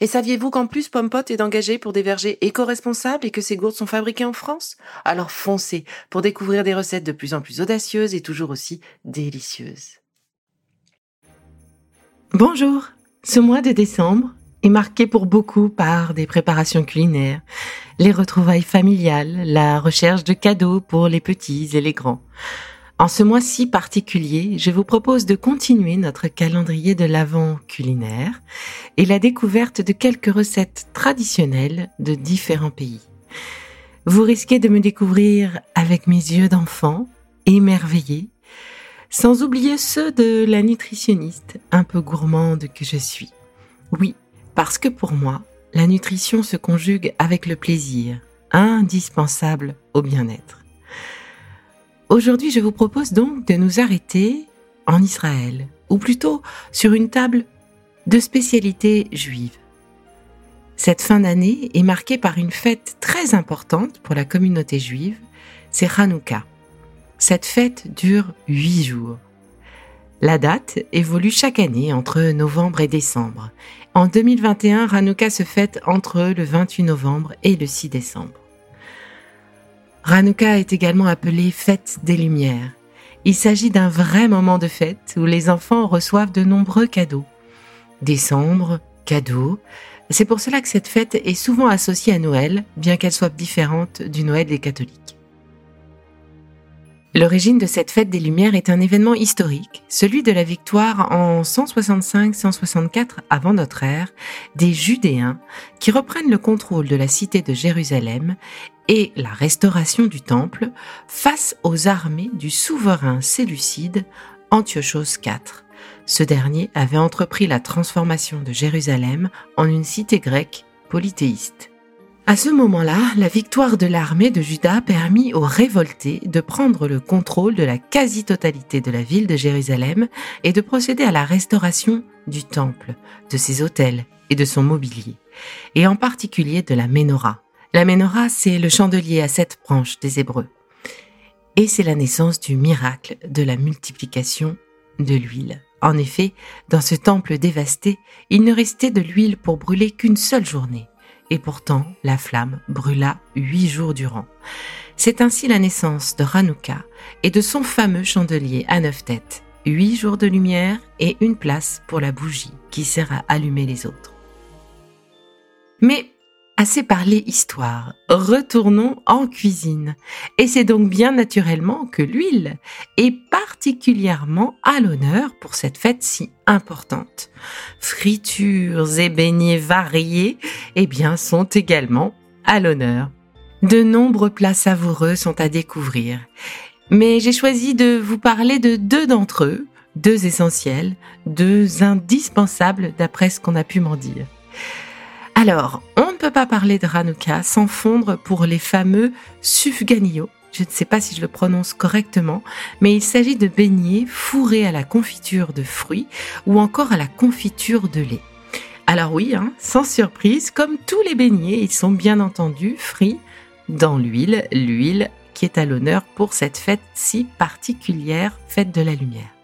Et saviez-vous qu'en plus Pompot est engagé pour des vergers éco-responsables et que ces gourdes sont fabriquées en France? Alors foncez pour découvrir des recettes de plus en plus audacieuses et toujours aussi délicieuses. Bonjour Ce mois de décembre est marqué pour beaucoup par des préparations culinaires, les retrouvailles familiales, la recherche de cadeaux pour les petits et les grands. En ce mois-ci particulier, je vous propose de continuer notre calendrier de l'Avent culinaire et la découverte de quelques recettes traditionnelles de différents pays. Vous risquez de me découvrir avec mes yeux d'enfant, émerveillé, sans oublier ceux de la nutritionniste un peu gourmande que je suis. Oui, parce que pour moi, la nutrition se conjugue avec le plaisir, indispensable au bien-être. Aujourd'hui, je vous propose donc de nous arrêter en Israël, ou plutôt sur une table de spécialités juives. Cette fin d'année est marquée par une fête très importante pour la communauté juive, c'est Hanouka. Cette fête dure huit jours. La date évolue chaque année entre novembre et décembre. En 2021, Hanouka se fête entre le 28 novembre et le 6 décembre. Hanouka est également appelée fête des Lumières. Il s'agit d'un vrai moment de fête où les enfants reçoivent de nombreux cadeaux. Décembre, cadeaux. C'est pour cela que cette fête est souvent associée à Noël, bien qu'elle soit différente du Noël des catholiques. L'origine de cette fête des Lumières est un événement historique, celui de la victoire en 165-164 avant notre ère des Judéens qui reprennent le contrôle de la cité de Jérusalem et la restauration du temple face aux armées du souverain séleucide Antiochos IV. Ce dernier avait entrepris la transformation de Jérusalem en une cité grecque polythéiste. À ce moment-là, la victoire de l'armée de Juda permit aux révoltés de prendre le contrôle de la quasi-totalité de la ville de Jérusalem et de procéder à la restauration du temple, de ses autels et de son mobilier, et en particulier de la menorah. La menorah, c'est le chandelier à sept branches des Hébreux. Et c'est la naissance du miracle de la multiplication de l'huile. En effet, dans ce temple dévasté, il ne restait de l'huile pour brûler qu'une seule journée et pourtant la flamme brûla huit jours durant. C'est ainsi la naissance de Hanouka et de son fameux chandelier à neuf têtes, huit jours de lumière et une place pour la bougie qui sert à allumer les autres. Mais Assez parlé histoire, retournons en cuisine. Et c'est donc bien naturellement que l'huile est particulièrement à l'honneur pour cette fête si importante. Fritures et beignets variés, eh bien, sont également à l'honneur. De nombreux plats savoureux sont à découvrir. Mais j'ai choisi de vous parler de deux d'entre eux, deux essentiels, deux indispensables d'après ce qu'on a pu m'en dire. Alors, pas parler de Hanouka sans fondre pour les fameux sufganio. Je ne sais pas si je le prononce correctement, mais il s'agit de beignets fourrés à la confiture de fruits ou encore à la confiture de lait. Alors oui, hein, sans surprise, comme tous les beignets, ils sont bien entendu frits dans l'huile, l'huile qui est à l'honneur pour cette fête si particulière, fête de la lumière.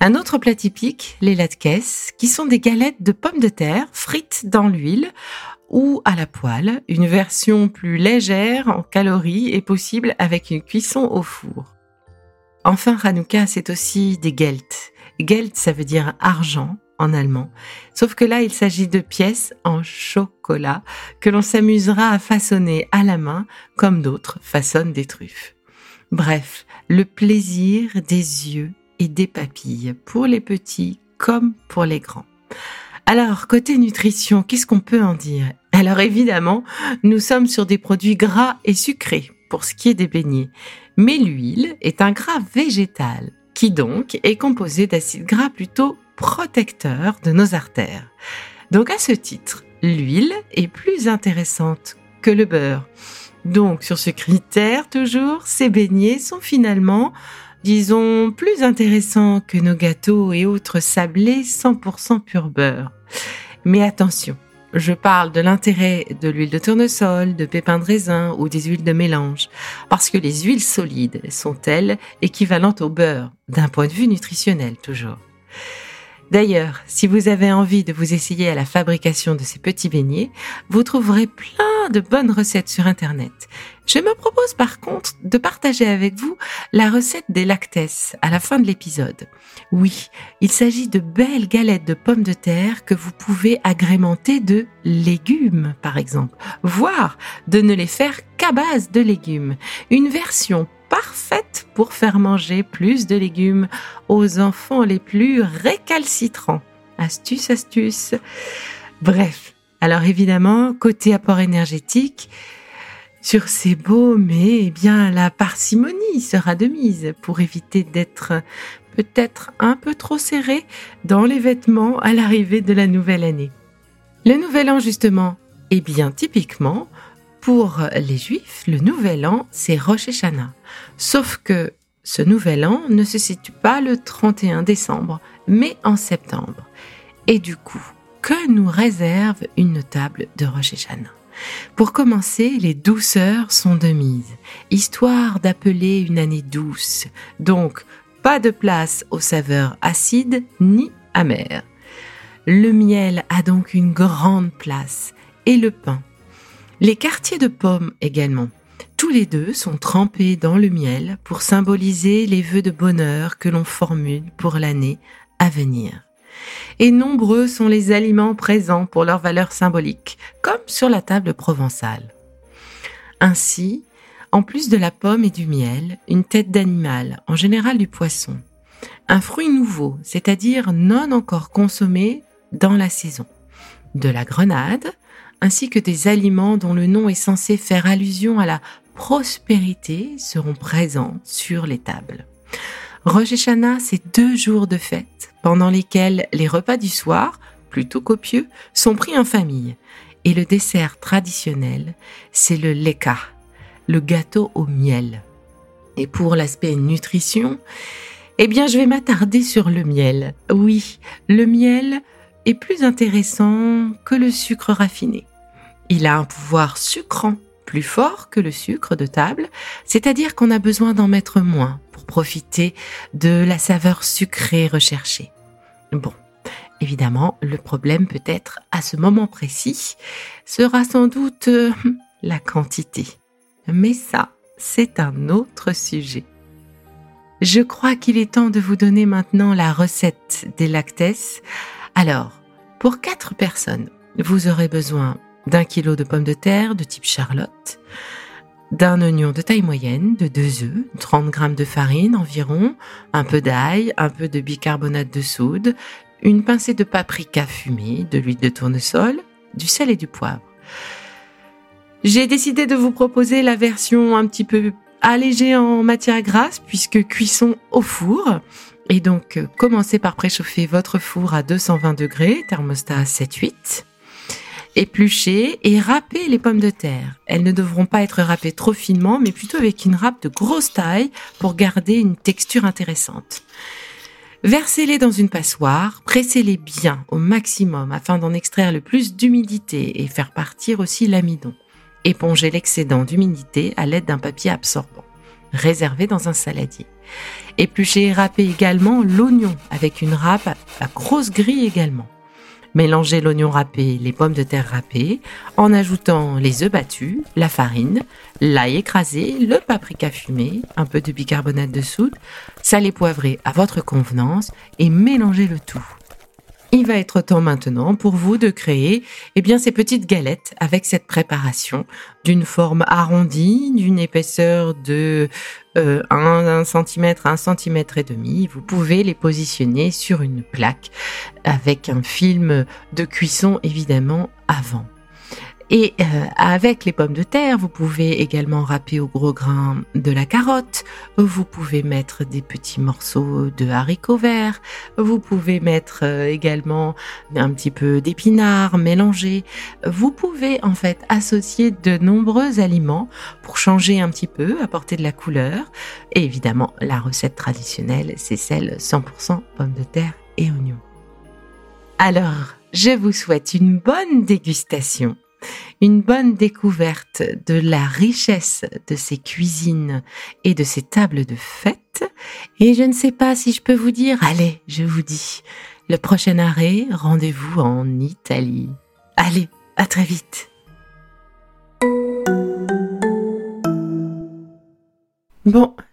Un autre plat typique, les latkes, qui sont des galettes de pommes de terre frites dans l'huile ou à la poêle. Une version plus légère en calories est possible avec une cuisson au four. Enfin, Hanouka, c'est aussi des Gelt. Gelt, ça veut dire argent en allemand. Sauf que là, il s'agit de pièces en chocolat que l'on s'amusera à façonner à la main comme d'autres façonnent des truffes. Bref, le plaisir des yeux et des papilles, pour les petits comme pour les grands. Alors, côté nutrition, qu'est-ce qu'on peut en dire Alors évidemment, nous sommes sur des produits gras et sucrés pour ce qui est des beignets. Mais l'huile est un gras végétal qui donc est composé d'acides gras plutôt protecteurs de nos artères. Donc à ce titre, l'huile est plus intéressante que le beurre. Donc sur ce critère toujours, ces beignets sont finalement, disons, plus intéressants que nos gâteaux et autres sablés 100% pur beurre. Mais attention, je parle de l'intérêt de l'huile de tournesol, de pépins de raisin ou des huiles de mélange, parce que les huiles solides sont, elles, équivalentes au beurre, d'un point de vue nutritionnel toujours. D'ailleurs, si vous avez envie de vous essayer à la fabrication de ces petits beignets, vous trouverez plein de bonnes recettes sur Internet. Je me propose par contre de partager avec vous la recette des lactès à la fin de l'épisode. Oui, il s'agit de belles galettes de pommes de terre que vous pouvez agrémenter de légumes, par exemple, voire de ne les faire qu'à base de légumes. Une version parfaite pour faire manger plus de légumes aux enfants les plus récalcitrants. Astuce, astuce. Bref, alors évidemment, côté apport énergétique, sur ces mais eh bien, la parcimonie sera de mise pour éviter d'être peut-être un peu trop serré dans les vêtements à l'arrivée de la nouvelle année. Le nouvel an, justement, eh bien, typiquement, pour les Juifs, le nouvel an, c'est Rosh. Sauf que ce nouvel an ne se situe pas le 31 décembre, mais en septembre. Et du coup, que nous réserve une table de Rosh pour commencer, les douceurs sont de mise, histoire d'appeler une année douce. Donc, pas de place aux saveurs acides ni amères. Le miel a donc une grande place, et le pain. Les quartiers de pommes également. Tous les deux sont trempés dans le miel pour symboliser les vœux de bonheur que l'on formule pour l'année à venir. Et nombreux sont les aliments présents pour leur valeur symbolique, comme sur la table provençale. Ainsi, en plus de la pomme et du miel, une tête d'animal, en général du poisson, un fruit nouveau, c'est-à-dire non encore consommé dans la saison, de la grenade, ainsi que des aliments dont le nom est censé faire allusion à la prospérité seront présents sur les tables. Rosh Hashanah, c'est deux jours de fête pendant lesquels les repas du soir, plutôt copieux, sont pris en famille. Et le dessert traditionnel, c'est le leka, le gâteau au miel. Et pour l'aspect nutrition, eh bien, je vais m'attarder sur le miel. Oui, le miel est plus intéressant que le sucre raffiné. Il a un pouvoir sucrant plus fort que le sucre de table, c'est-à-dire qu'on a besoin d'en mettre moins profiter de la saveur sucrée recherchée. Bon, évidemment, le problème peut-être à ce moment précis sera sans doute euh, la quantité. Mais ça, c'est un autre sujet. Je crois qu'il est temps de vous donner maintenant la recette des lactès. Alors, pour quatre personnes, vous aurez besoin d'un kilo de pommes de terre de type Charlotte, d'un oignon de taille moyenne, de deux œufs, 30 grammes de farine environ, un peu d'ail, un peu de bicarbonate de soude, une pincée de paprika fumée, de l'huile de tournesol, du sel et du poivre. J'ai décidé de vous proposer la version un petit peu allégée en matière grasse puisque cuisson au four. Et donc, commencez par préchauffer votre four à 220 degrés, thermostat 7-8 éplucher et râper les pommes de terre. Elles ne devront pas être râpées trop finement, mais plutôt avec une râpe de grosse taille pour garder une texture intéressante. Versez-les dans une passoire, pressez-les bien au maximum afin d'en extraire le plus d'humidité et faire partir aussi l'amidon. Épongez l'excédent d'humidité à l'aide d'un papier absorbant. Réservez dans un saladier. Épluchez et râpez également l'oignon avec une râpe à grosse grille également. Mélangez l'oignon râpé, les pommes de terre râpées, en ajoutant les œufs battus, la farine, l'ail écrasé, le paprika fumé, un peu de bicarbonate de soude, salé poivré à votre convenance et mélangez le tout. Il va être temps maintenant pour vous de créer eh bien ces petites galettes avec cette préparation d'une forme arrondie, d'une épaisseur de euh, 1, cm, 1 cm et demi. Vous pouvez les positionner sur une plaque avec un film de cuisson évidemment avant. Et euh, avec les pommes de terre, vous pouvez également râper au gros grain de la carotte. Vous pouvez mettre des petits morceaux de haricots verts. Vous pouvez mettre euh, également un petit peu d'épinards mélangés. Vous pouvez en fait associer de nombreux aliments pour changer un petit peu, apporter de la couleur. Et évidemment, la recette traditionnelle, c'est celle 100% pommes de terre et oignons. Alors, je vous souhaite une bonne dégustation une bonne découverte de la richesse de ces cuisines et de ces tables de fête. Et je ne sais pas si je peux vous dire, allez, je vous dis, le prochain arrêt, rendez-vous en Italie. Allez, à très vite.